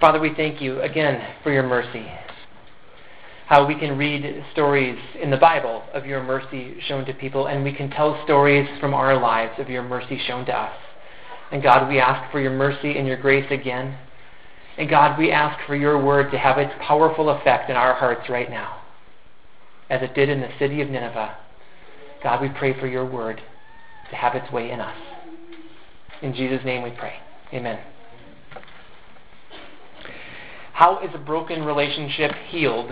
Father, we thank you again for your mercy. How we can read stories in the Bible of your mercy shown to people, and we can tell stories from our lives of your mercy shown to us. And God, we ask for your mercy and your grace again. And God, we ask for your word to have its powerful effect in our hearts right now, as it did in the city of Nineveh. God, we pray for your word to have its way in us. In Jesus' name we pray. Amen. How is a broken relationship healed?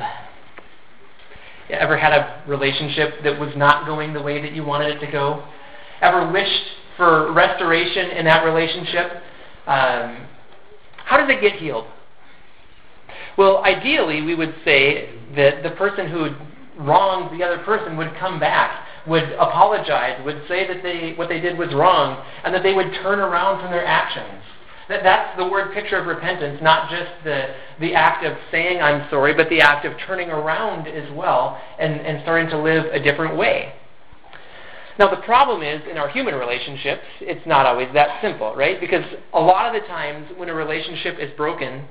You ever had a relationship that was not going the way that you wanted it to go? Ever wished for restoration in that relationship? Um, how does it get healed? Well, ideally, we would say that the person who wronged the other person would come back, would apologize, would say that they, what they did was wrong, and that they would turn around from their actions. That, that's the word picture of repentance, not just the, the act of saying I'm sorry, but the act of turning around as well and, and starting to live a different way. Now, the problem is in our human relationships, it's not always that simple, right? Because a lot of the times when a relationship is broken,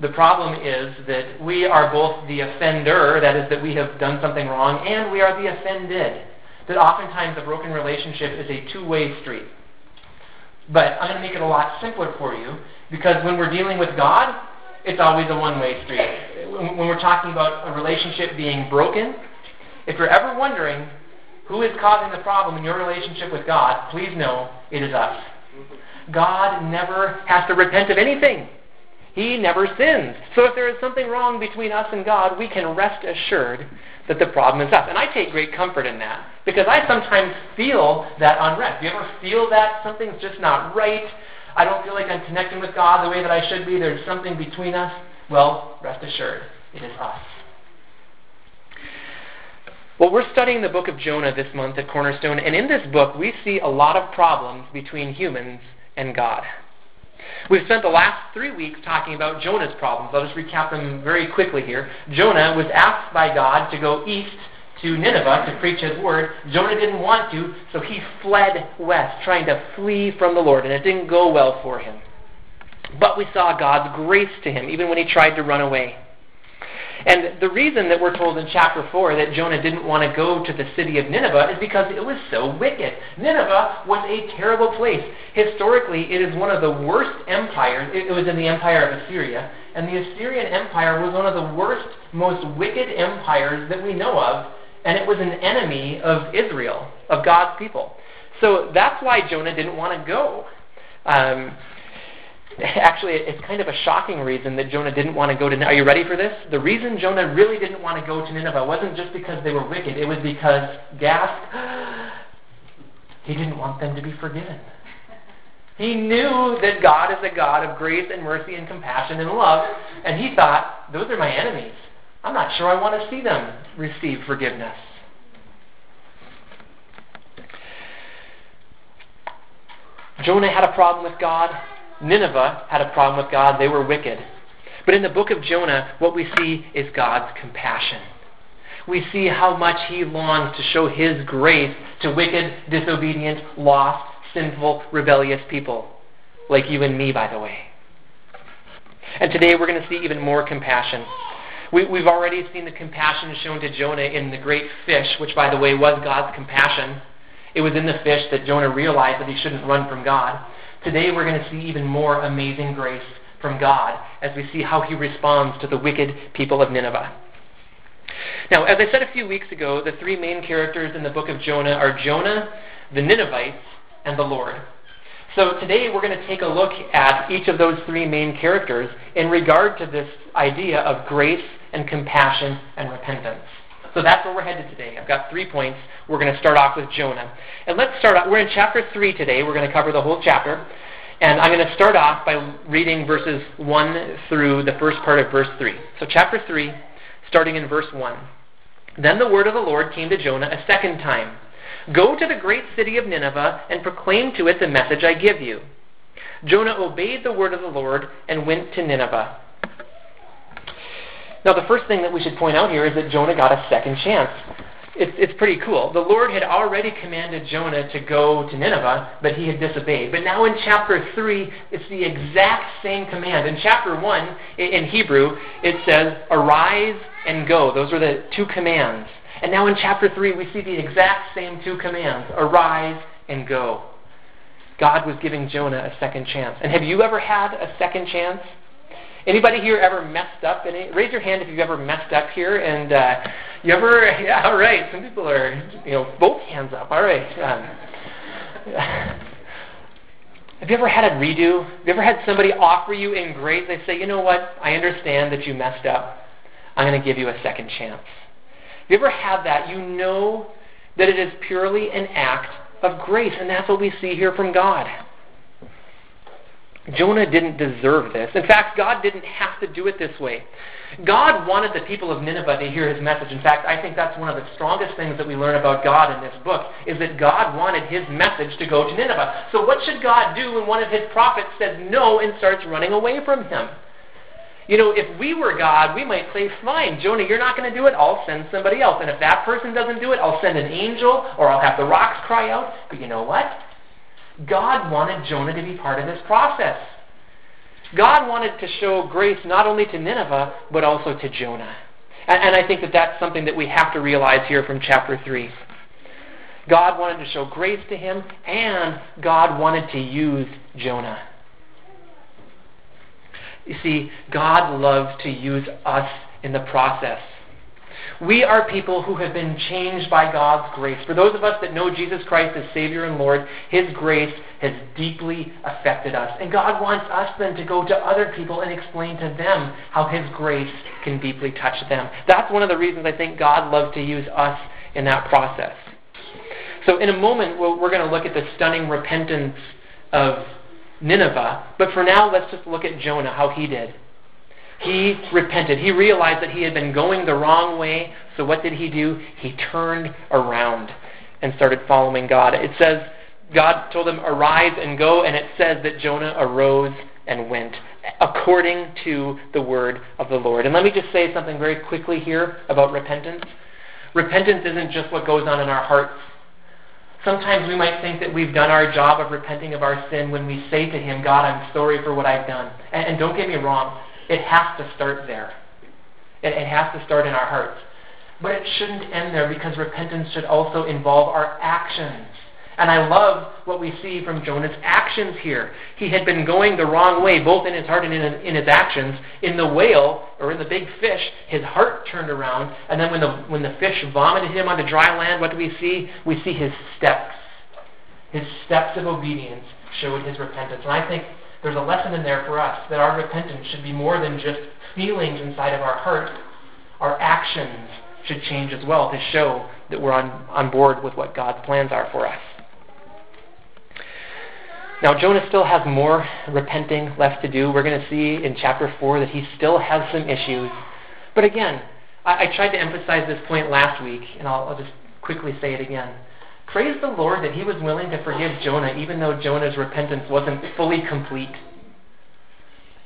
the problem is that we are both the offender, that is, that we have done something wrong, and we are the offended. That oftentimes a broken relationship is a two way street. But I'm going to make it a lot simpler for you because when we're dealing with God, it's always a one way street. When we're talking about a relationship being broken, if you're ever wondering who is causing the problem in your relationship with God, please know it is us. God never has to repent of anything. He never sins. So if there is something wrong between us and God, we can rest assured that the problem is us. And I take great comfort in that because I sometimes feel that unrest. You ever feel that something's just not right? I don't feel like I'm connecting with God the way that I should be. There's something between us. Well, rest assured, it is us. Well, we're studying the book of Jonah this month at Cornerstone, and in this book, we see a lot of problems between humans and God. We've spent the last three weeks talking about Jonah's problems. I'll just recap them very quickly here. Jonah was asked by God to go east to Nineveh to preach his word. Jonah didn't want to, so he fled west, trying to flee from the Lord, and it didn't go well for him. But we saw God's grace to him, even when he tried to run away. And the reason that we're told in chapter 4 that Jonah didn't want to go to the city of Nineveh is because it was so wicked. Nineveh was a terrible place. Historically, it is one of the worst empires. It was in the empire of Assyria. And the Assyrian Empire was one of the worst, most wicked empires that we know of. And it was an enemy of Israel, of God's people. So that's why Jonah didn't want to go. Um, actually, it's kind of a shocking reason that Jonah didn't want to go to Nineveh. Are you ready for this? The reason Jonah really didn't want to go to Nineveh wasn't just because they were wicked. It was because, gasp, he didn't want them to be forgiven. He knew that God is a God of grace and mercy and compassion and love, and he thought, those are my enemies. I'm not sure I want to see them receive forgiveness. Jonah had a problem with God. Nineveh had a problem with God. They were wicked. But in the book of Jonah, what we see is God's compassion. We see how much he longs to show his grace to wicked, disobedient, lost, sinful, rebellious people. Like you and me, by the way. And today we're going to see even more compassion. We, have already seen the compassion shown to Jonah in the great fish, which, by the way, was God's compassion. It was in the fish that Jonah realized that he shouldn't run from God. Today we're going to see even more amazing grace from God as we see how he responds to the wicked people of Nineveh. Now, as I said a few weeks ago, the three main characters in the book of Jonah are Jonah, the Ninevites, and the Lord. So today we're going to take a look at each of those three main characters in regard to this idea of grace and compassion and repentance. So that's where we're headed today. I've got three points. We're going to start off with Jonah. And let's start we're in chapter 3 today. We're going to cover the whole chapter. And I'm going to start off by reading verses 1 through the first part of verse 3. So, chapter 3, starting in verse 1. Then the word of the Lord came to Jonah a second time Go to the great city of Nineveh and proclaim to it the message I give you. Jonah obeyed the word of the Lord and went to Nineveh now, the first thing that we should point out here is that Jonah got a second chance. It's, it's pretty cool. The Lord had already commanded Jonah to go to Nineveh, but he had disobeyed. But now in chapter 3, it's the exact same command. In chapter 1, in Hebrew, it says, Arise and go. Those are the two commands. And now in chapter 3, we see the exact same two commands Arise and go. God was giving Jonah a second chance. And have you ever had a second chance? Anybody here ever messed up? Any, raise your hand if you've ever messed up here. And uh, you ever? Yeah, all right. Some people are, you know, both hands up. All right. Um, have you ever had a redo? Have you ever had somebody offer you in grace? They say, you know what? I understand that you messed up. I'm going to give you a second chance. Have you ever had that? You know that it is purely an act of grace, and that's what we see here from God. Jonah didn't deserve this. In fact, God didn't have to do it this way. God wanted the people of Nineveh to hear his message. In fact, I think that's one of the strongest things that we learn about God in this book is that God wanted his message to go to Nineveh. So what should God do when one of his prophets says no and starts running away from him? You know, if we were God, we might say, fine, Jonah, you're not going to do it. I'll send somebody else. And if that person doesn't do it, I'll send an angel or I'll have the rocks cry out. But you know what? God wanted Jonah to be part of this process. God wanted to show grace not only to Nineveh, but also to Jonah. And, and I think that that's something that we have to realize here from chapter 3. God wanted to show grace to him, and God wanted to use Jonah. You see, God loves to use us in the process. We are people who have been changed by God's grace. For those of us that know Jesus Christ as Savior and Lord, His grace has deeply affected us. And God wants us then to go to other people and explain to them how His grace can deeply touch them. That's one of the reasons I think God loves to use us in that process. So, in a moment, we're going to look at the stunning repentance of Nineveh. But for now, let's just look at Jonah, how he did. He repented. He realized that he had been going the wrong way. So what did he do? He turned around and started following God. It says, God told him, Arise and go, and it says that Jonah arose and went according to the word of the Lord. And let me just say something very quickly here about repentance. Repentance isn't just what goes on in our hearts. Sometimes we might think that we've done our job of repenting of our sin when we say to Him, God, I'm sorry for what I've done. And, and don't get me wrong, it has to start there. It, it has to start in our hearts. But it shouldn't end there because repentance should also involve our actions. And I love what we see from Jonah's actions here. He had been going the wrong way, both in his heart and in, in his actions. In the whale, or in the big fish, his heart turned around. And then when the, when the fish vomited him onto dry land, what do we see? We see his steps. His steps of obedience showed his repentance. And I think there's a lesson in there for us that our repentance should be more than just feelings inside of our heart. Our actions should change as well to show that we're on, on board with what God's plans are for us. Now, Jonah still has more repenting left to do. We're going to see in chapter 4 that he still has some issues. But again, I, I tried to emphasize this point last week, and I'll, I'll just quickly say it again. Praise the Lord that he was willing to forgive Jonah, even though Jonah's repentance wasn't fully complete.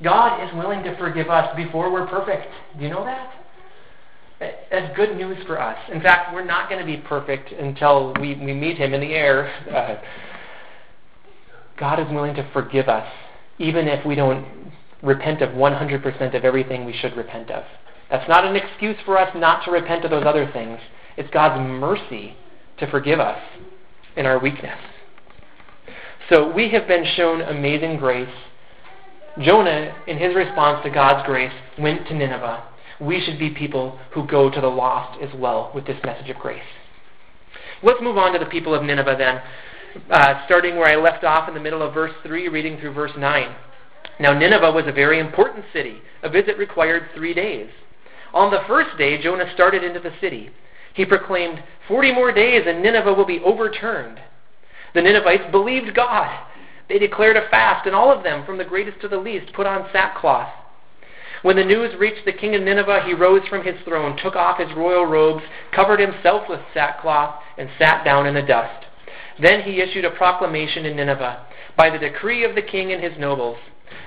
God is willing to forgive us before we're perfect. Do you know that? That's good news for us. In fact, we're not going to be perfect until we, we meet him in the air. Uh, God is willing to forgive us, even if we don't repent of 100% of everything we should repent of. That's not an excuse for us not to repent of those other things. It's God's mercy to forgive us in our weakness. So we have been shown amazing grace. Jonah, in his response to God's grace, went to Nineveh. We should be people who go to the lost as well with this message of grace. Let's move on to the people of Nineveh then uh, starting where I left off in the middle of verse 3, reading through verse 9. Now, Nineveh was a very important city. A visit required three days. On the first day, Jonah started into the city. He proclaimed, Forty more days and Nineveh will be overturned. The Ninevites believed God. They declared a fast, and all of them, from the greatest to the least, put on sackcloth. When the news reached the king of Nineveh, he rose from his throne, took off his royal robes, covered himself with sackcloth, and sat down in the dust. Then he issued a proclamation in Nineveh by the decree of the king and his nobles.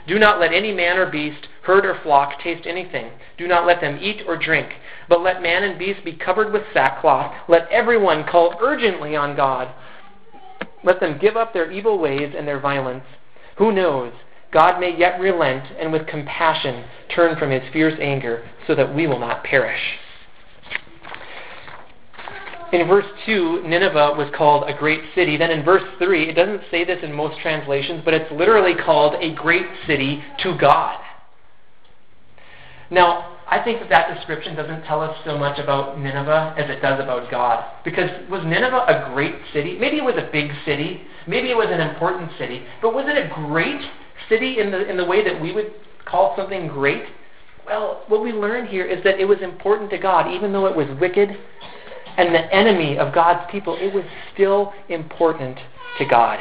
Do not let any man or beast, herd or flock taste anything. Do not let them eat or drink. But let man and beast be covered with sackcloth. Let everyone call urgently on God. Let them give up their evil ways and their violence. Who knows? God may yet relent and with compassion turn from his fierce anger so that we will not perish. In verse 2, Nineveh was called a great city. Then in verse 3, it doesn't say this in most translations, but it's literally called a great city to God. Now, I think that that description doesn't tell us so much about Nineveh as it does about God. Because was Nineveh a great city? Maybe it was a big city. Maybe it was an important city. But was it a great city in the, in the way that we would call something great? Well, what we learn here is that it was important to God, even though it was wicked and the enemy of God's people, it was still important to God.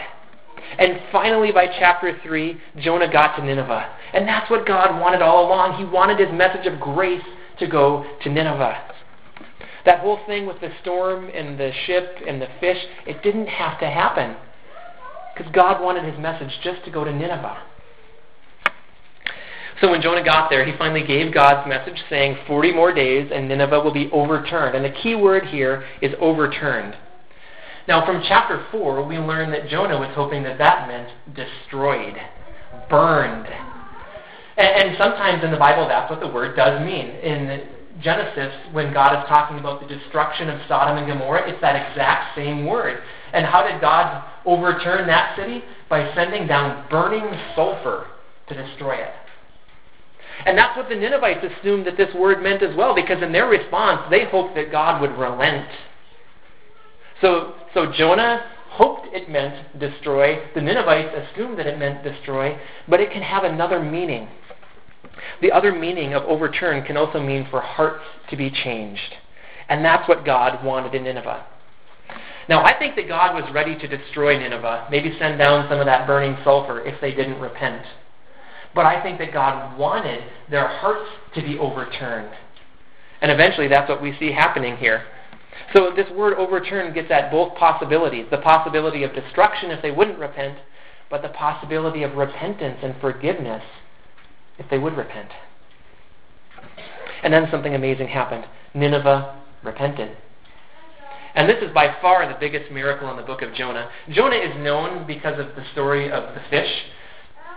And finally, by chapter 3, Jonah got to Nineveh. And that's what God wanted all along. He wanted his message of grace to go to Nineveh. That whole thing with the storm and the ship and the fish, it didn't have to happen. Because God wanted his message just to go to Nineveh. So when Jonah got there, he finally gave God's message saying, 40 more days and Nineveh will be overturned. And the key word here is overturned. Now, from chapter 4, we learn that Jonah was hoping that that meant destroyed, burned. And, and sometimes in the Bible, that's what the word does mean. In Genesis, when God is talking about the destruction of Sodom and Gomorrah, it's that exact same word. And how did God overturn that city? By sending down burning sulfur to destroy it. And that's what the Ninevites assumed that this word meant as well, because in their response, they hoped that God would relent. So, so Jonah hoped it meant destroy. The Ninevites assumed that it meant destroy, but it can have another meaning. The other meaning of overturn can also mean for hearts to be changed. And that's what God wanted in Nineveh. Now, I think that God was ready to destroy Nineveh, maybe send down some of that burning sulfur if they didn't repent. But I think that God wanted their hearts to be overturned. And eventually that's what we see happening here. So this word overturn gets at both possibilities the possibility of destruction if they wouldn't repent, but the possibility of repentance and forgiveness if they would repent. And then something amazing happened Nineveh repented. And this is by far the biggest miracle in the book of Jonah. Jonah is known because of the story of the fish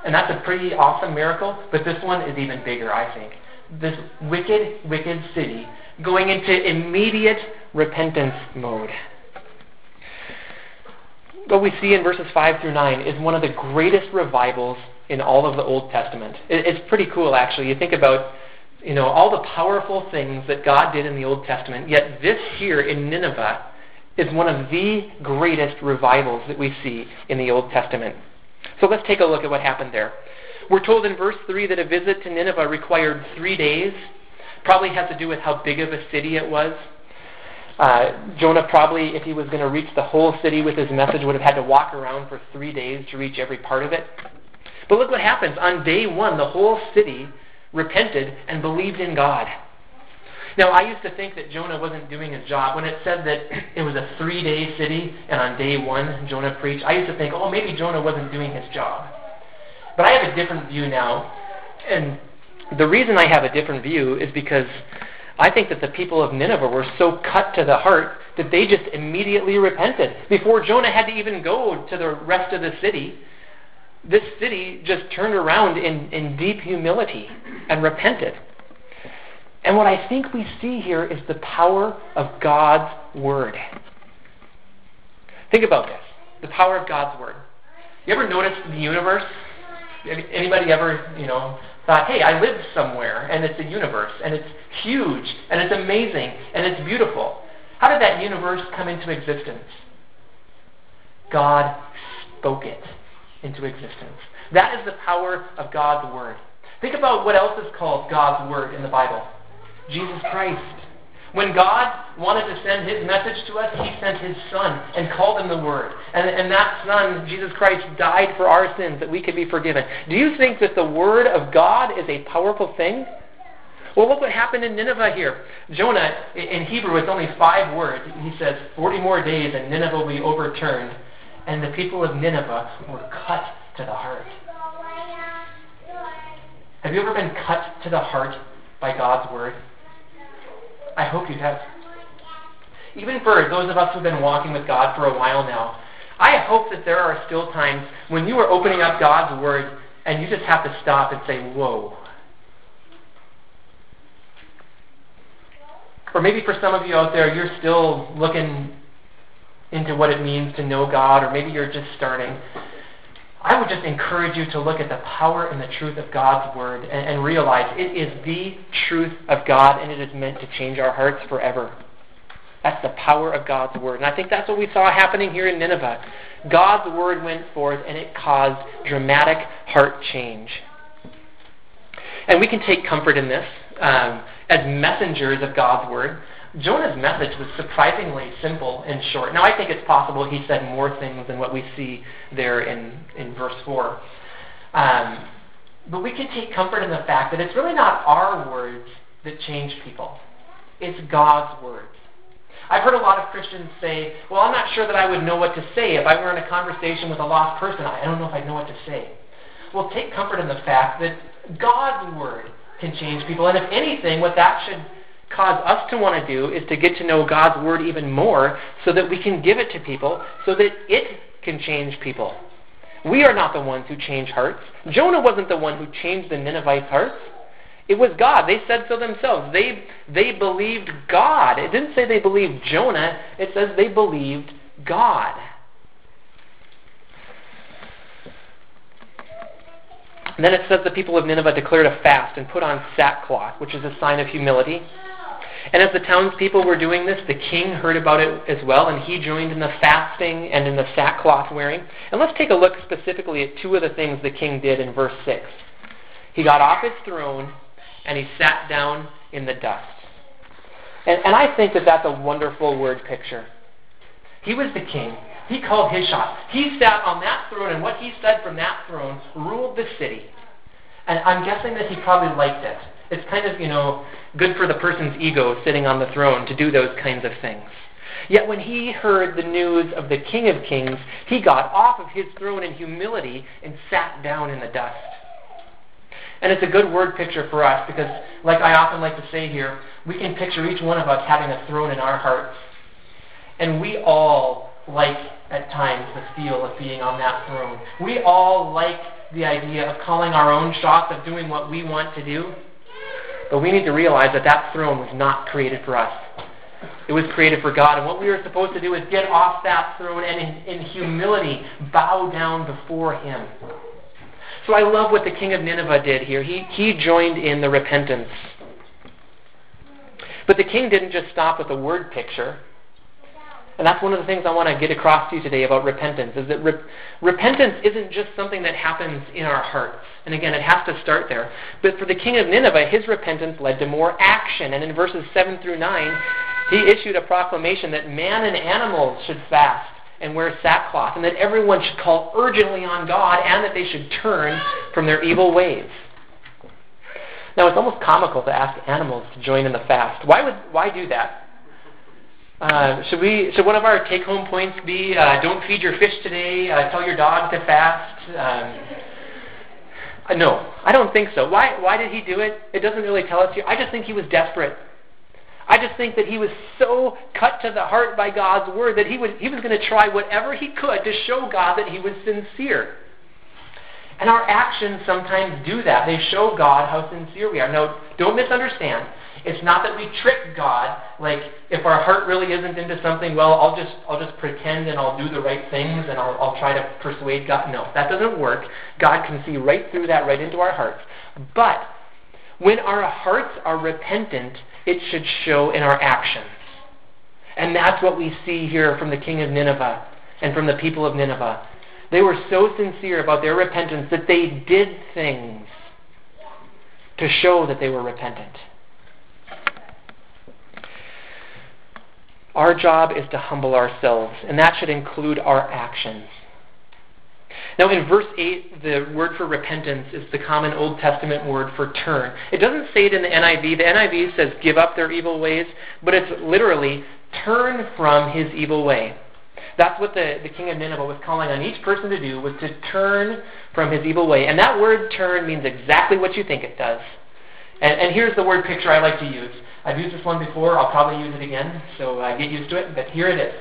and that's a pretty awesome miracle, but this one is even bigger, I think. This wicked, wicked city going into immediate repentance mode. What we see in verses 5 through 9 is one of the greatest revivals in all of the Old Testament. It's pretty cool, actually. You think about you know, all the powerful things that God did in the Old Testament, yet this here in Nineveh is one of the greatest revivals that we see in the Old Testament. So let's take a look at what happened there. We're told in verse 3 that a visit to Nineveh required three days. Probably has to do with how big of a city it was. Uh, Jonah probably, if he was going to reach the whole city with his message, would have had to walk around for three days to reach every part of it. But look what happens. On day one, the whole city repented and believed in God. Now, I used to think that Jonah wasn't doing his job. When it said that it was a three day city and on day one Jonah preached, I used to think, oh, maybe Jonah wasn't doing his job. But I have a different view now. And the reason I have a different view is because I think that the people of Nineveh were so cut to the heart that they just immediately repented. Before Jonah had to even go to the rest of the city, this city just turned around in, in deep humility and repented. And what I think we see here is the power of God's Word. Think about this the power of God's Word. You ever noticed the universe? Anybody ever, you know, thought, hey, I live somewhere and it's a universe and it's huge and it's amazing and it's beautiful? How did that universe come into existence? God spoke it into existence. That is the power of God's Word. Think about what else is called God's Word in the Bible. Jesus Christ. When God wanted to send his message to us, he sent his Son and called him the Word. And, and that Son, Jesus Christ, died for our sins that we could be forgiven. Do you think that the Word of God is a powerful thing? Well, look what happened in Nineveh here. Jonah, in Hebrew, it's only five words. He says, 40 more days and Nineveh will be overturned. And the people of Nineveh were cut to the heart. Have you ever been cut to the heart by God's Word? I hope you have. Even for those of us who've been walking with God for a while now, I hope that there are still times when you are opening up God's Word and you just have to stop and say, Whoa. Or maybe for some of you out there, you're still looking into what it means to know God, or maybe you're just starting. I would just encourage you to look at the power and the truth of God's Word and, and realize it is the truth of God and it is meant to change our hearts forever. That's the power of God's Word. And I think that's what we saw happening here in Nineveh. God's Word went forth and it caused dramatic heart change. And we can take comfort in this um, as messengers of God's Word. Jonah's message was surprisingly simple and short. Now, I think it's possible he said more things than what we see there in, in verse 4. Um, but we can take comfort in the fact that it's really not our words that change people, it's God's words. I've heard a lot of Christians say, Well, I'm not sure that I would know what to say. If I were in a conversation with a lost person, I don't know if I'd know what to say. Well, take comfort in the fact that God's Word can change people. And if anything, what that should cause us to want to do is to get to know God's Word even more so that we can give it to people so that it can change people. We are not the ones who change hearts. Jonah wasn't the one who changed the Ninevites' hearts. It was God. They said so themselves. They, they believed God. It didn't say they believed Jonah, it says they believed God. And then it says the people of Nineveh declared a fast and put on sackcloth, which is a sign of humility. And as the townspeople were doing this, the king heard about it as well, and he joined in the fasting and in the sackcloth wearing. And let's take a look specifically at two of the things the king did in verse 6. He got off his throne and he sat down in the dust. And, and I think that that's a wonderful word picture. He was the king. He called his shot. He sat on that throne, and what he said from that throne ruled the city. And I'm guessing that he probably liked it. It's kind of, you know, good for the person's ego sitting on the throne to do those kinds of things. Yet when he heard the news of the King of Kings, he got off of his throne in humility and sat down in the dust. And it's a good word picture for us because, like I often like to say here, we can picture each one of us having a throne in our hearts. And we all like, at times, the feel of being on that throne. We all like the idea of calling our own shots, of doing what we want to do. But we need to realize that that throne was not created for us. It was created for God. And what we are supposed to do is get off that throne and in, in humility bow down before Him. So I love what the king of Nineveh did here. He, he joined in the repentance. But the king didn't just stop with a word picture. And that's one of the things I want to get across to you today about repentance is that re- repentance isn't just something that happens in our hearts. And again, it has to start there. But for the king of Nineveh, his repentance led to more action. And in verses 7 through 9, he issued a proclamation that man and animals should fast and wear sackcloth, and that everyone should call urgently on God, and that they should turn from their evil ways. Now, it's almost comical to ask animals to join in the fast. Why would why do that? Uh, should we? Should one of our take-home points be uh, don't feed your fish today? Uh, tell your dog to fast. Um, Uh, no, I don't think so. Why? Why did he do it? It doesn't really tell us here. I just think he was desperate. I just think that he was so cut to the heart by God's word that he, would, he was going to try whatever he could to show God that he was sincere. And our actions sometimes do that. They show God how sincere we are. Now, don't misunderstand. It's not that we trick God, like if our heart really isn't into something, well, I'll just I'll just pretend and I'll do the right things and I'll, I'll try to persuade God. No, that doesn't work. God can see right through that, right into our hearts. But when our hearts are repentant, it should show in our actions. And that's what we see here from the king of Nineveh and from the people of Nineveh. They were so sincere about their repentance that they did things to show that they were repentant. Our job is to humble ourselves, and that should include our actions. Now, in verse 8, the word for repentance is the common Old Testament word for turn. It doesn't say it in the NIV. The NIV says give up their evil ways, but it's literally turn from his evil way. That's what the, the king of Nineveh was calling on each person to do, was to turn from his evil way. And that word turn means exactly what you think it does. And, and here's the word picture I like to use. I've used this one before. I'll probably use it again, so uh, get used to it. But here it is.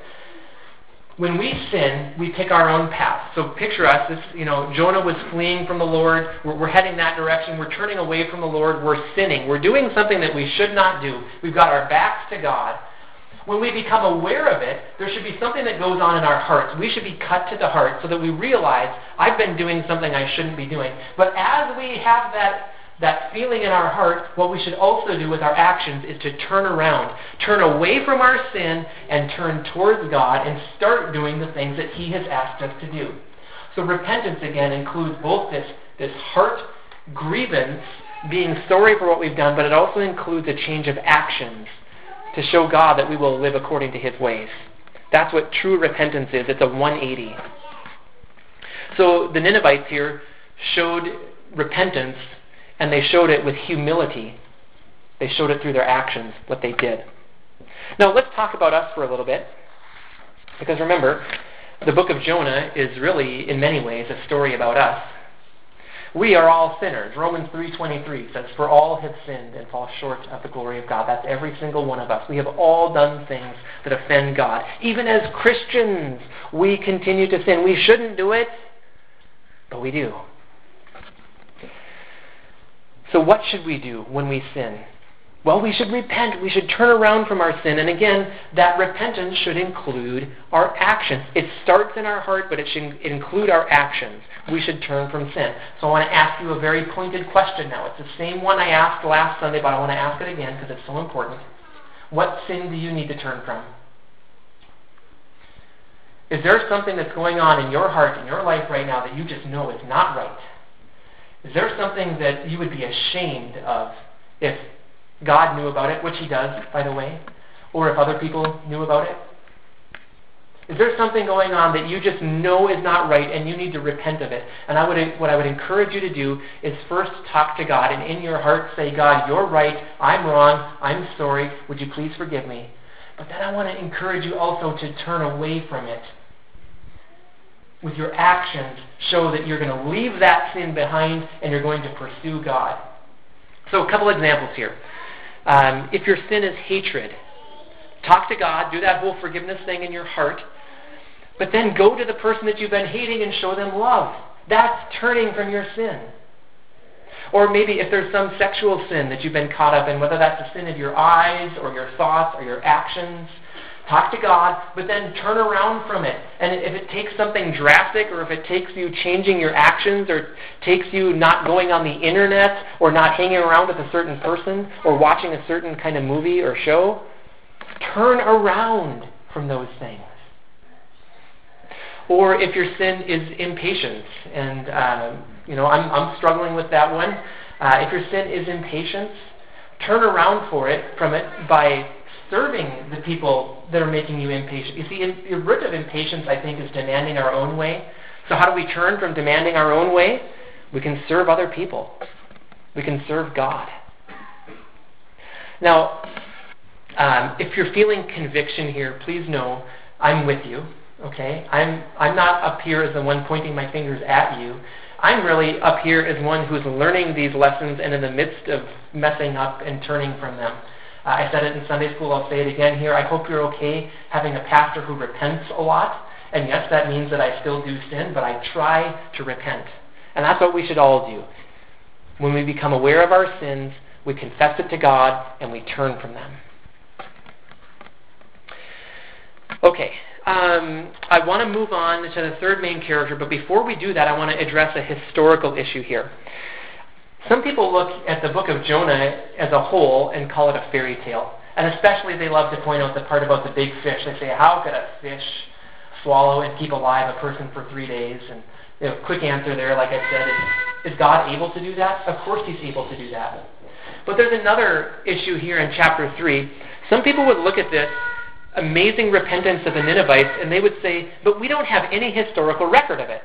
When we sin, we pick our own path. So picture us. This, you know, Jonah was fleeing from the Lord. We're, we're heading that direction. We're turning away from the Lord. We're sinning. We're doing something that we should not do. We've got our backs to God. When we become aware of it, there should be something that goes on in our hearts. We should be cut to the heart so that we realize I've been doing something I shouldn't be doing. But as we have that that feeling in our heart, what we should also do with our actions is to turn around, turn away from our sin, and turn towards God and start doing the things that He has asked us to do. So repentance again includes both this, this heart grievance, being sorry for what we've done, but it also includes a change of actions to show God that we will live according to His ways. That's what true repentance is. It's a 180. So the Ninevites here showed repentance and they showed it with humility. They showed it through their actions, what they did. Now, let's talk about us for a little bit. Because remember, the book of Jonah is really, in many ways, a story about us. We are all sinners. Romans 3.23 says, For all have sinned and fall short of the glory of God. That's every single one of us. We have all done things that offend God. Even as Christians, we continue to sin. We shouldn't do it, but we do. So, what should we do when we sin? Well, we should repent. We should turn around from our sin. And again, that repentance should include our actions. It starts in our heart, but it should include our actions. We should turn from sin. So I want to ask you a very pointed question now. It's the same one I asked last Sunday, but I want to ask it again because it's so important. What sin do you need to turn from? Is there something that's going on in your heart, in your life right now, that you just know is not right? Is there something that you would be ashamed of if God knew about it, which He does, by the way, or if other people knew about it? Is there something going on that you just know is not right and you need to repent of it? And I would, what I would encourage you to do is first talk to God and in your heart say, God, you're right. I'm wrong. I'm sorry. Would you please forgive me? But then I want to encourage you also to turn away from it with your actions show that you're going to leave that sin behind and you're going to pursue God. So, a couple examples here. Um, if your sin is hatred, talk to God, do that whole forgiveness thing in your heart, but then go to the person that you've been hating and show them love. That's turning from your sin. Or maybe if there's some sexual sin that you've been caught up in, whether that's the sin of your eyes or your thoughts or your actions, Talk to God, but then turn around from it. And if it takes something drastic, or if it takes you changing your actions, or takes you not going on the internet, or not hanging around with a certain person, or watching a certain kind of movie or show, turn around from those things. Or if your sin is impatience, and uh, you know I'm, I'm struggling with that one. Uh, if your sin is impatience, turn around for it from it by serving the people that are making you impatient. You see, in, the root of impatience, I think, is demanding our own way. So, how do we turn from demanding our own way? We can serve other people, we can serve God. Now, um, if you're feeling conviction here, please know I'm with you. Okay, I'm I'm not up here as the one pointing my fingers at you. I'm really up here as one who's learning these lessons and in the midst of messing up and turning from them. Uh, I said it in Sunday school, I'll say it again here. I hope you're okay having a pastor who repents a lot. And yes, that means that I still do sin, but I try to repent. And that's what we should all do. When we become aware of our sins, we confess it to God and we turn from them. Okay, um, I want to move on to the third main character, but before we do that, I want to address a historical issue here. Some people look at the book of Jonah as a whole and call it a fairy tale. And especially they love to point out the part about the big fish. They say, how could a fish swallow and keep alive a person for three days? And you know, quick answer there, like I said, is, is God able to do that? Of course he's able to do that. But there's another issue here in chapter 3. Some people would look at this amazing repentance of the Ninevites and they would say, but we don't have any historical record of it.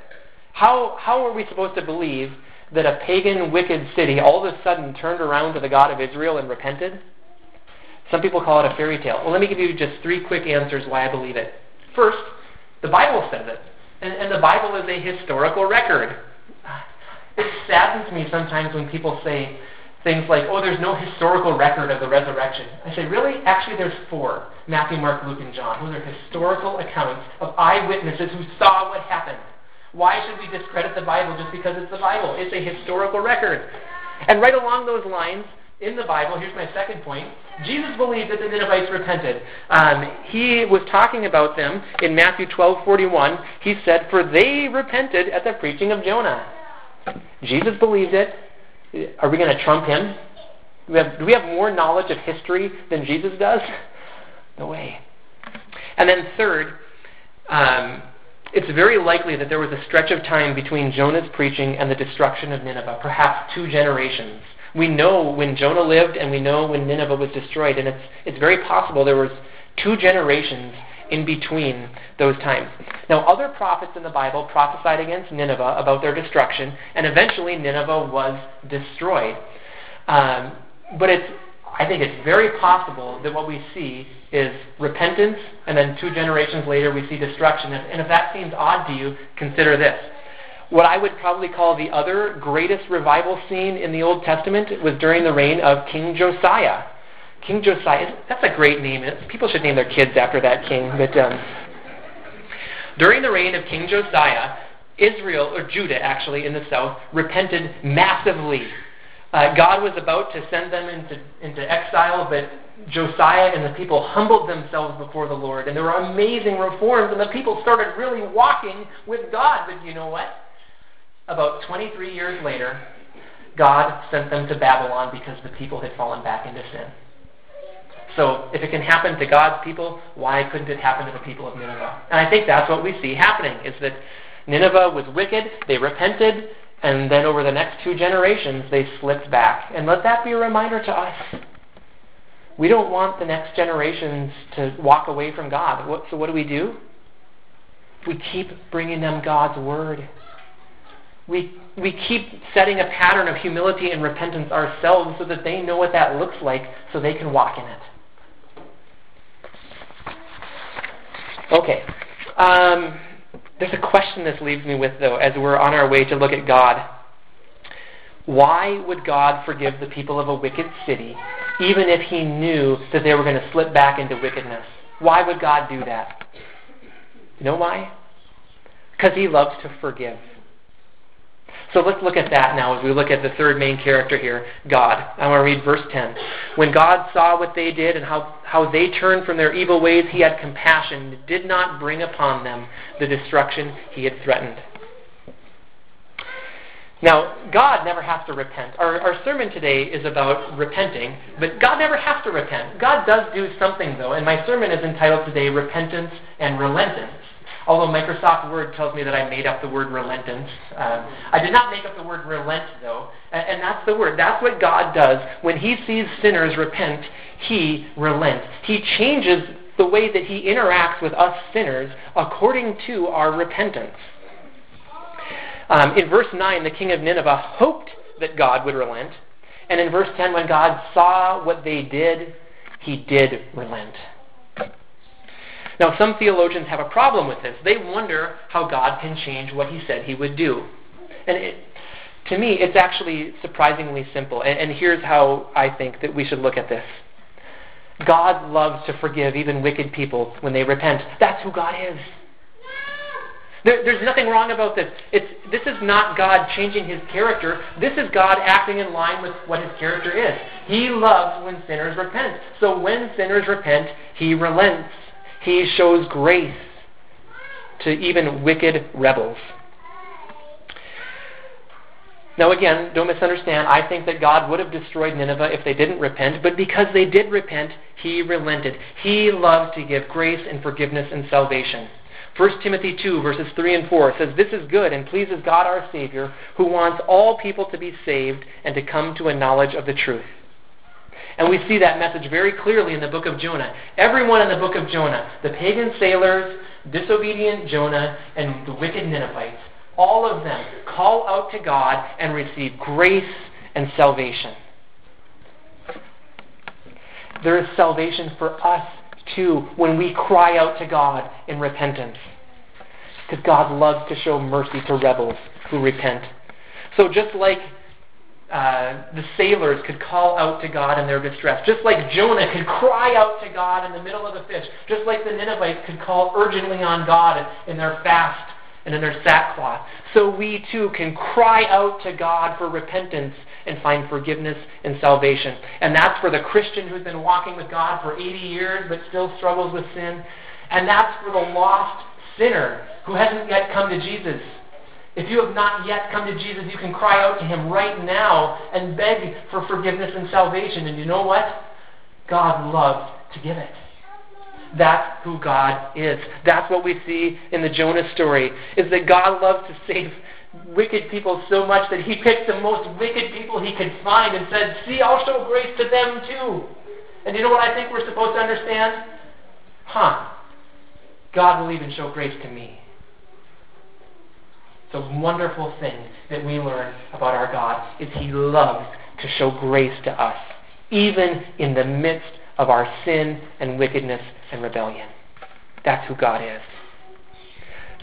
How, how are we supposed to believe that a pagan, wicked city all of a sudden turned around to the God of Israel and repented? Some people call it a fairy tale. Well, let me give you just three quick answers why I believe it. First, the Bible says it, and, and the Bible is a historical record. It saddens me sometimes when people say, things like, oh, there's no historical record of the resurrection. I say, really? Actually, there's four Matthew, Mark, Luke, and John. Those are historical accounts of eyewitnesses who saw what happened. Why should we discredit the Bible just because it's the Bible? It's a historical record. And right along those lines, in the Bible, here's my second point. Jesus believed that the Ninevites repented. Um, he was talking about them in Matthew 12:41. He said, "For they repented at the preaching of Jonah." Jesus believed it. Are we going to trump him? Do we, have, do we have more knowledge of history than Jesus does? No way. And then third, um, it's very likely that there was a stretch of time between Jonah's preaching and the destruction of Nineveh, perhaps two generations. We know when Jonah lived and we know when Nineveh was destroyed, and it's, it's very possible there was two generations in between those times. Now, other prophets in the Bible prophesied against Nineveh about their destruction, and eventually Nineveh was destroyed. Um, but it's, I think it's very possible that what we see is repentance, and then two generations later we see destruction. And if that seems odd to you, consider this. What I would probably call the other greatest revival scene in the Old Testament was during the reign of King Josiah. King Josiah, that's a great name. People should name their kids after that king. But um, during the reign of King Josiah, Israel, or Judah actually, in the south, repented massively. Uh, God was about to send them into, into exile, but Josiah and the people humbled themselves before the Lord, and there were amazing reforms, and the people started really walking with God. But you know what? About 23 years later, God sent them to Babylon because the people had fallen back into sin. So if it can happen to God's people, why couldn't it happen to the people of Nineveh? And I think that's what we see happening, is that Nineveh was wicked, they repented, and then over the next two generations, they slipped back. And let that be a reminder to us. We don't want the next generations to walk away from God. so what do we do? We keep bringing them God's Word. We, we keep setting a pattern of humility and repentance ourselves so that they know what that looks like so they can walk in it. Okay. Um, there's a question this leaves me with, though, as we're on our way to look at God. Why would God forgive the people of a wicked city, even if He knew that they were going to slip back into wickedness? Why would God do that? You know why? Because He loves to forgive. So let's look at that now as we look at the third main character here, God. I want to read verse 10. When God saw what they did and how, how they turned from their evil ways, he had compassion and did not bring upon them the destruction he had threatened. Now, God never has to repent. Our, our sermon today is about repenting, but God never has to repent. God does do something, though, and my sermon is entitled today Repentance and Relentance. Although Microsoft Word tells me that I made up the word relentance. Um, I did not make up the word relent, though. And, and that's the word. That's what God does. When He sees sinners repent, He relents. He changes the way that He interacts with us sinners according to our repentance. Um, in verse 9, the king of Nineveh hoped that God would relent. And in verse 10, when God saw what they did, he did relent. Now, some theologians have a problem with this. They wonder how God can change what he said he would do. And it, to me, it's actually surprisingly simple. And, and here's how I think that we should look at this God loves to forgive even wicked people when they repent. That's who God is. There, there's nothing wrong about this. It's, this is not God changing his character. This is God acting in line with what his character is. He loves when sinners repent. So when sinners repent, he relents. He shows grace to even wicked rebels. Now, again, don't misunderstand. I think that God would have destroyed Nineveh if they didn't repent, but because they did repent, He relented. He loves to give grace and forgiveness and salvation. 1 Timothy 2, verses 3 and 4 says, This is good and pleases God our Savior, who wants all people to be saved and to come to a knowledge of the truth. And we see that message very clearly in the book of Jonah. Everyone in the book of Jonah, the pagan sailors, disobedient Jonah, and the wicked Ninevites, all of them call out to God and receive grace and salvation. There is salvation for us too when we cry out to God in repentance. Because God loves to show mercy to rebels who repent. So just like uh, the sailors could call out to God in their distress, just like Jonah could cry out to God in the middle of the fish, just like the Ninevites could call urgently on God in their fast and in their sackcloth. So we too can cry out to God for repentance and find forgiveness and salvation. And that's for the Christian who's been walking with God for 80 years but still struggles with sin. And that's for the lost sinner who hasn't yet come to Jesus if you have not yet come to Jesus, you can cry out to Him right now and beg for forgiveness and salvation. And you know what? God loves to give it. That's who God is. That's what we see in the Jonah story, is that God loves to save wicked people so much that he picked the most wicked people he could find and said, See, I'll show grace to them too. And you know what I think we're supposed to understand? Huh. God will even show grace to me. The wonderful thing that we learn about our God is He loves to show grace to us, even in the midst of our sin and wickedness and rebellion. That's who God is.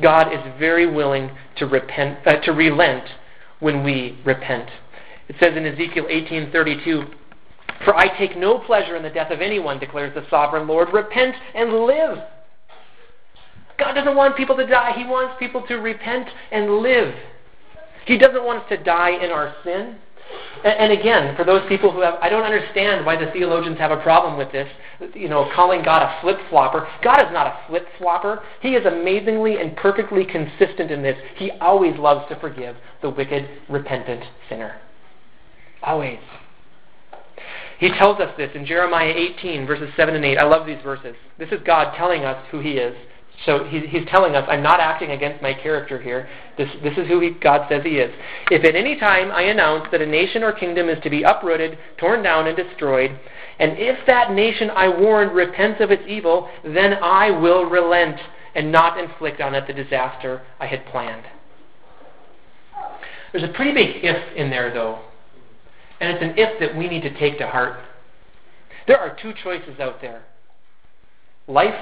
God is very willing to repent, uh, to relent when we repent. It says in Ezekiel 18:32, "For I take no pleasure in the death of anyone," declares the sovereign Lord. "Repent and live." God doesn't want people to die. He wants people to repent and live. He doesn't want us to die in our sin. And, again, for those people who have, I don't understand why the theologians have a problem with this, you know, calling God a flip flopper. God is not a flip flopper. He is amazingly and perfectly consistent in this. He always loves to forgive the wicked, repentant sinner. Always. He tells us this in Jeremiah 18, verses 7 and 8. I love these verses. This is God telling us who He is. So he, he's telling us, I'm not acting against my character here. This, this is who he, God says he is. If at any time I announce that a nation or kingdom is to be uprooted, torn down, and destroyed, and if that nation I warned repents of its evil, then I will relent and not inflict on it the disaster I had planned. There's a pretty big if in there, though. And it's an if that we need to take to heart. There are two choices out there life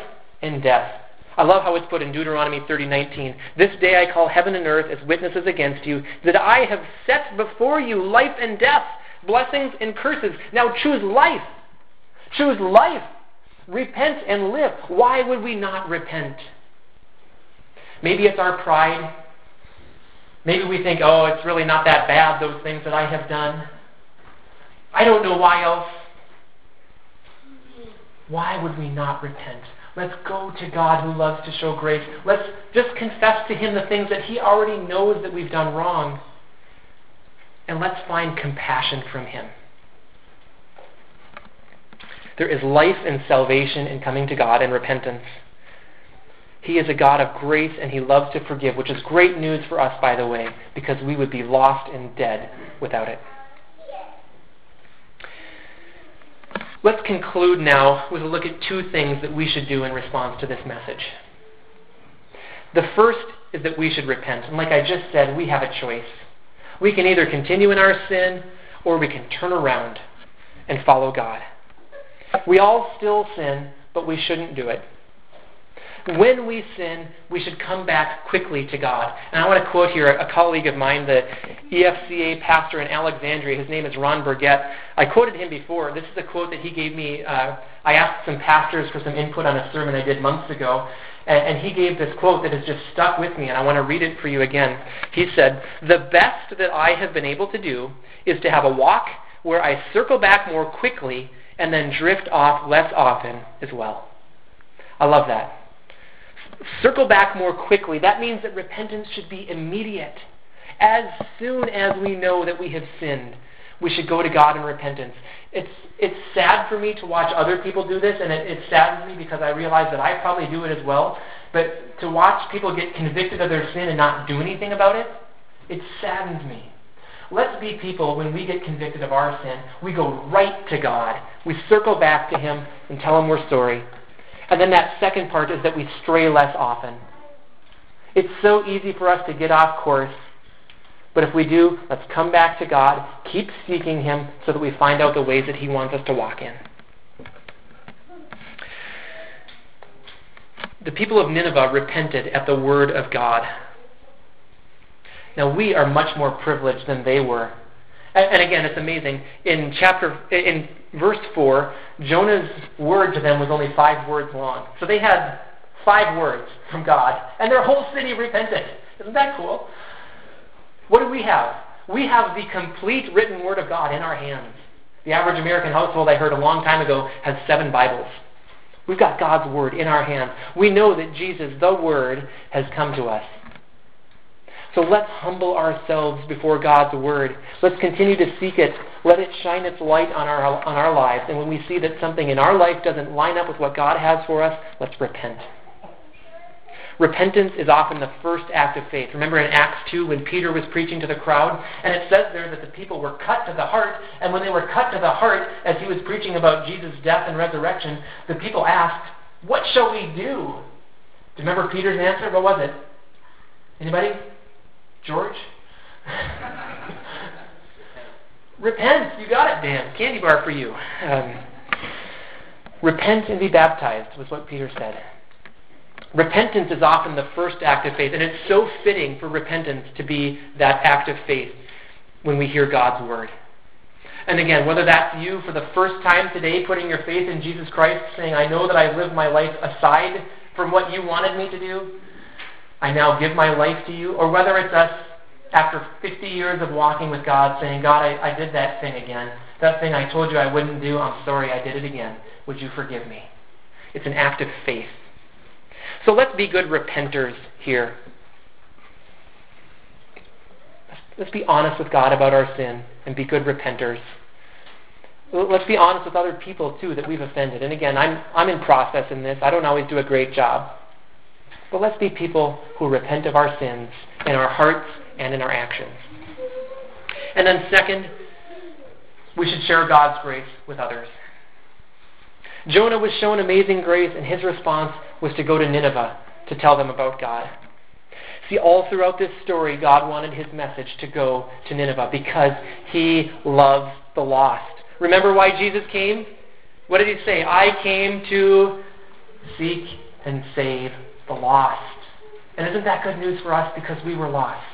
and death. I love how it's put in Deuteronomy 30:19. This day I call heaven and earth as witnesses against you that I have set before you life and death, blessings and curses. Now choose life. Choose life. Repent and live. Why would we not repent? Maybe it's our pride. Maybe we think, oh, it's really not that bad, those things that I have done. I don't know why else. Why would we not repent? Let's go to God who loves to show grace. Let's just confess to Him the things that He already knows that we've done wrong. And let's find compassion from Him. There is life and salvation in coming to God and repentance. He is a God of grace and He loves to forgive, which is great news for us, by the way, because we would be lost and dead without it. Let's conclude now with a look at two things that we should do in response to this message. The first is that we should repent. And like I just said, we have a choice. We can either continue in our sin or we can turn around and follow God. We all still sin, but we shouldn't do it. When we sin, we should come back quickly to God. And I want to quote here a colleague of mine, the EFCA pastor in Alexandria. His name is Ron Burgett. I quoted him before. This is a quote that he gave me. Uh, I asked some pastors for some input on a sermon I did months ago. And, and he gave this quote that has just stuck with me, and I want to read it for you again. He said, The best that I have been able to do is to have a walk where I circle back more quickly and then drift off less often as well. I love that circle back more quickly. That means that repentance should be immediate. As soon as we know that we have sinned, we should go to God in repentance. It's, it's sad for me to watch other people do this, and it, it saddens me because I realize that I probably do it as well. But to watch people get convicted of their sin and not do anything about it, it saddens me. Let's be people, when we get convicted of our sin, we go right to God. We circle back to Him and tell Him we're sorry. And then that second part is that we stray less often. It's so easy for us to get off course. But if we do, let's come back to God, keep seeking Him so that we find out the ways that He wants us to walk in. The people of Nineveh repented at the word of God. Now, we are much more privileged than they were. And, and again, it's amazing. In chapter, in verse 4, Jonah's word to them was only five words long. So they had five words from God, and their whole city repented. Isn't that cool? What do we have? We have the complete written word of God in our hands. The average American household I heard a long time ago has seven Bibles. We've got God's word in our hands. We know that Jesus, the Word, has come to us. So let's humble ourselves before God's Word. Let's continue to seek it. Let it shine its light on our, on our lives. And when we see that something in our life doesn't line up with what God has for us, let's repent. Repentance is often the first act of faith. Remember in Acts 2 when Peter was preaching to the crowd? And it says there that the people were cut to the heart. And when they were cut to the heart, as he was preaching about Jesus' death and resurrection, the people asked, What shall we do? Do you remember Peter's answer? What was it? Anybody? George? Repent. You got it, Dan. Candy bar for you. Um, repent and be baptized was what Peter said. Repentance is often the first act of faith, and it's so fitting for repentance to be that act of faith when we hear God's word. And again, whether that's you for the first time today putting your faith in Jesus Christ, saying, I know that I live my life aside from what you wanted me to do, I now give my life to you, or whether it's us after 50 years of walking with God saying, God, I, I did that thing again. That thing I told you I wouldn't do, I'm sorry, I did it again. Would you forgive me? It's an act of faith. So let's be good repenters here. Let's be honest with God about our sin and be good repenters. Let's be honest with other people too that we've offended. And again, I'm I'm in process in this. I don't always do a great job. But let's be people who repent of our sins in our hearts and in our actions. And then second, we should share God's grace with others. Jonah was shown amazing grace, and his response was to go to Nineveh to tell them about God. See, all throughout this story, God wanted his message to go to Nineveh because he loves the lost. Remember why Jesus came? What did he say? I came to seek and save the lost. And isn't that good news for us because we were lost?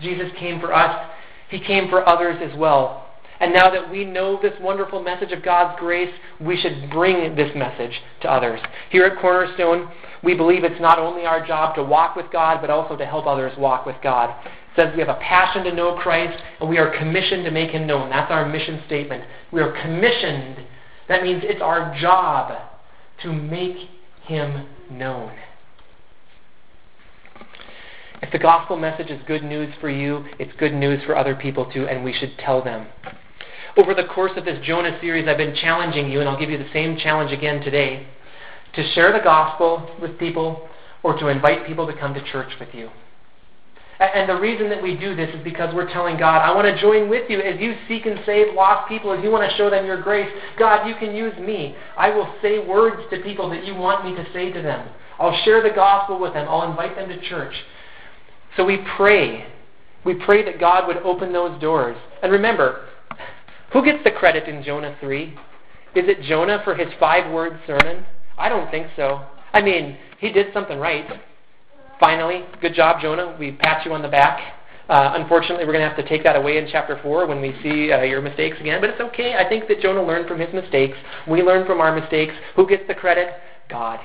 Jesus came for us, he came for others as well. And now that we know this wonderful message of God's grace, we should bring this message to others. Here at Cornerstone, we believe it's not only our job to walk with God, but also to help others walk with God. It says we have a passion to know Christ, and we are commissioned to make him known. That's our mission statement. We are commissioned. That means it's our job to make him known. If the gospel message is good news for you, it's good news for other people too, and we should tell them. Over the course of this Jonah series, I've been challenging you, and I'll give you the same challenge again today, to share the gospel with people or to invite people to come to church with you. And the reason that we do this is because we're telling God, I want to join with you as you seek and save lost people, as you want to show them your grace. God, you can use me. I will say words to people that you want me to say to them. I'll share the gospel with them. I'll invite them to church. So we pray. We pray that God would open those doors. And remember, who gets the credit in Jonah 3? Is it Jonah for his five word sermon? I don't think so. I mean, he did something right. Finally, good job, Jonah. We pat you on the back. Uh, unfortunately, we're going to have to take that away in chapter 4 when we see uh, your mistakes again, but it's okay. I think that Jonah learned from his mistakes. We learn from our mistakes. Who gets the credit? God.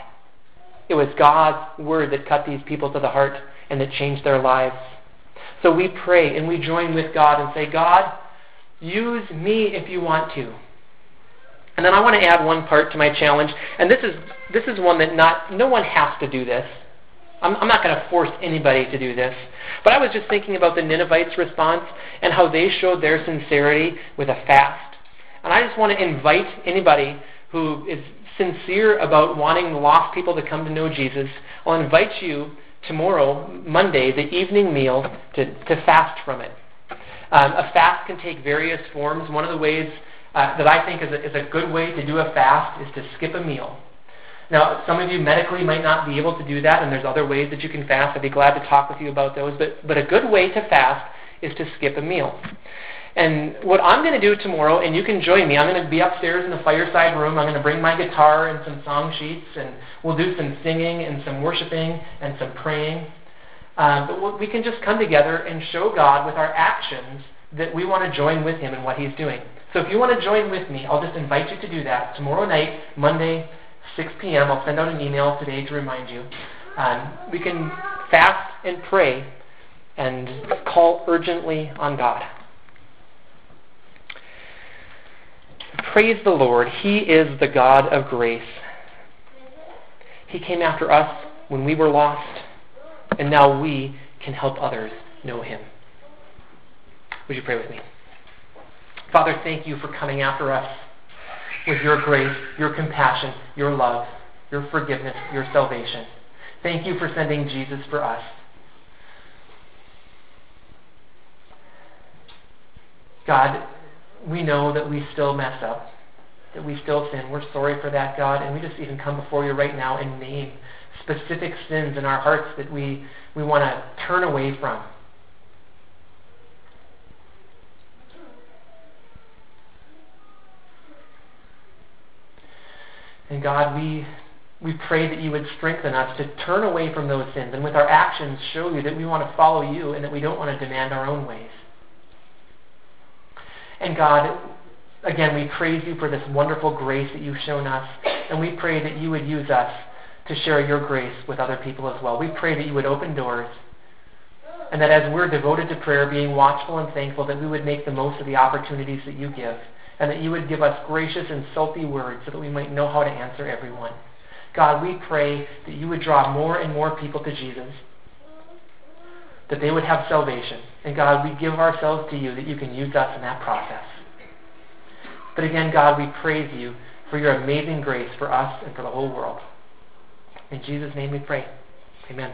It was God's word that cut these people to the heart and that changed their lives. So we pray and we join with God and say, God, Use me if you want to. And then I want to add one part to my challenge, and this is this is one that not no one has to do this. I'm, I'm not going to force anybody to do this. But I was just thinking about the Ninevites' response and how they showed their sincerity with a fast. And I just want to invite anybody who is sincere about wanting lost people to come to know Jesus. I'll invite you tomorrow, Monday, the evening meal, to, to fast from it. Um, a fast can take various forms. One of the ways uh, that I think is a, is a good way to do a fast is to skip a meal. Now, some of you medically might not be able to do that, and there's other ways that you can fast. I'd be glad to talk with you about those. But, but a good way to fast is to skip a meal. And what I'm going to do tomorrow, and you can join me, I'm going to be upstairs in the fireside room. I'm going to bring my guitar and some song sheets, and we'll do some singing and some worshiping and some praying. Um, but we can just come together and show God with our actions that we want to join with him in what he's doing. So if you want to join with me, I'll just invite you to do that tomorrow night, Monday, 6 p.m. I'll send out an email today to remind you. Um, we can fast and pray and call urgently on God. Praise the Lord. He is the God of grace. He came after us when we were lost, and now we can help others know Him. Would you pray with me? Father, thank you for coming after us with your grace, your compassion, your love, your forgiveness, your salvation. Thank you for sending Jesus for us. God, we know that we still mess up, that we still sin. We're sorry for that, God, and we just even come before you right now and name specific sins in our hearts that we, we want to turn away from. And God, we, we pray that you would strengthen us to turn away from those sins and with our actions show you that we want to follow you and that we don't want to demand our own ways. And God, again, we praise you for this wonderful grace that you've shown us. And we pray that you would use us to share your grace with other people as well. We pray that you would open doors. And that as we're devoted to prayer, being watchful and thankful, that we would make the most of the opportunities that you give. And that you would give us gracious and salty words so that we might know how to answer everyone. God, we pray that you would draw more and more people to Jesus that they would have salvation. And God, we give ourselves to you that you can use us in that process. But again, God, we praise you for your amazing grace for us and for the whole world. In Jesus' name we pray. Amen.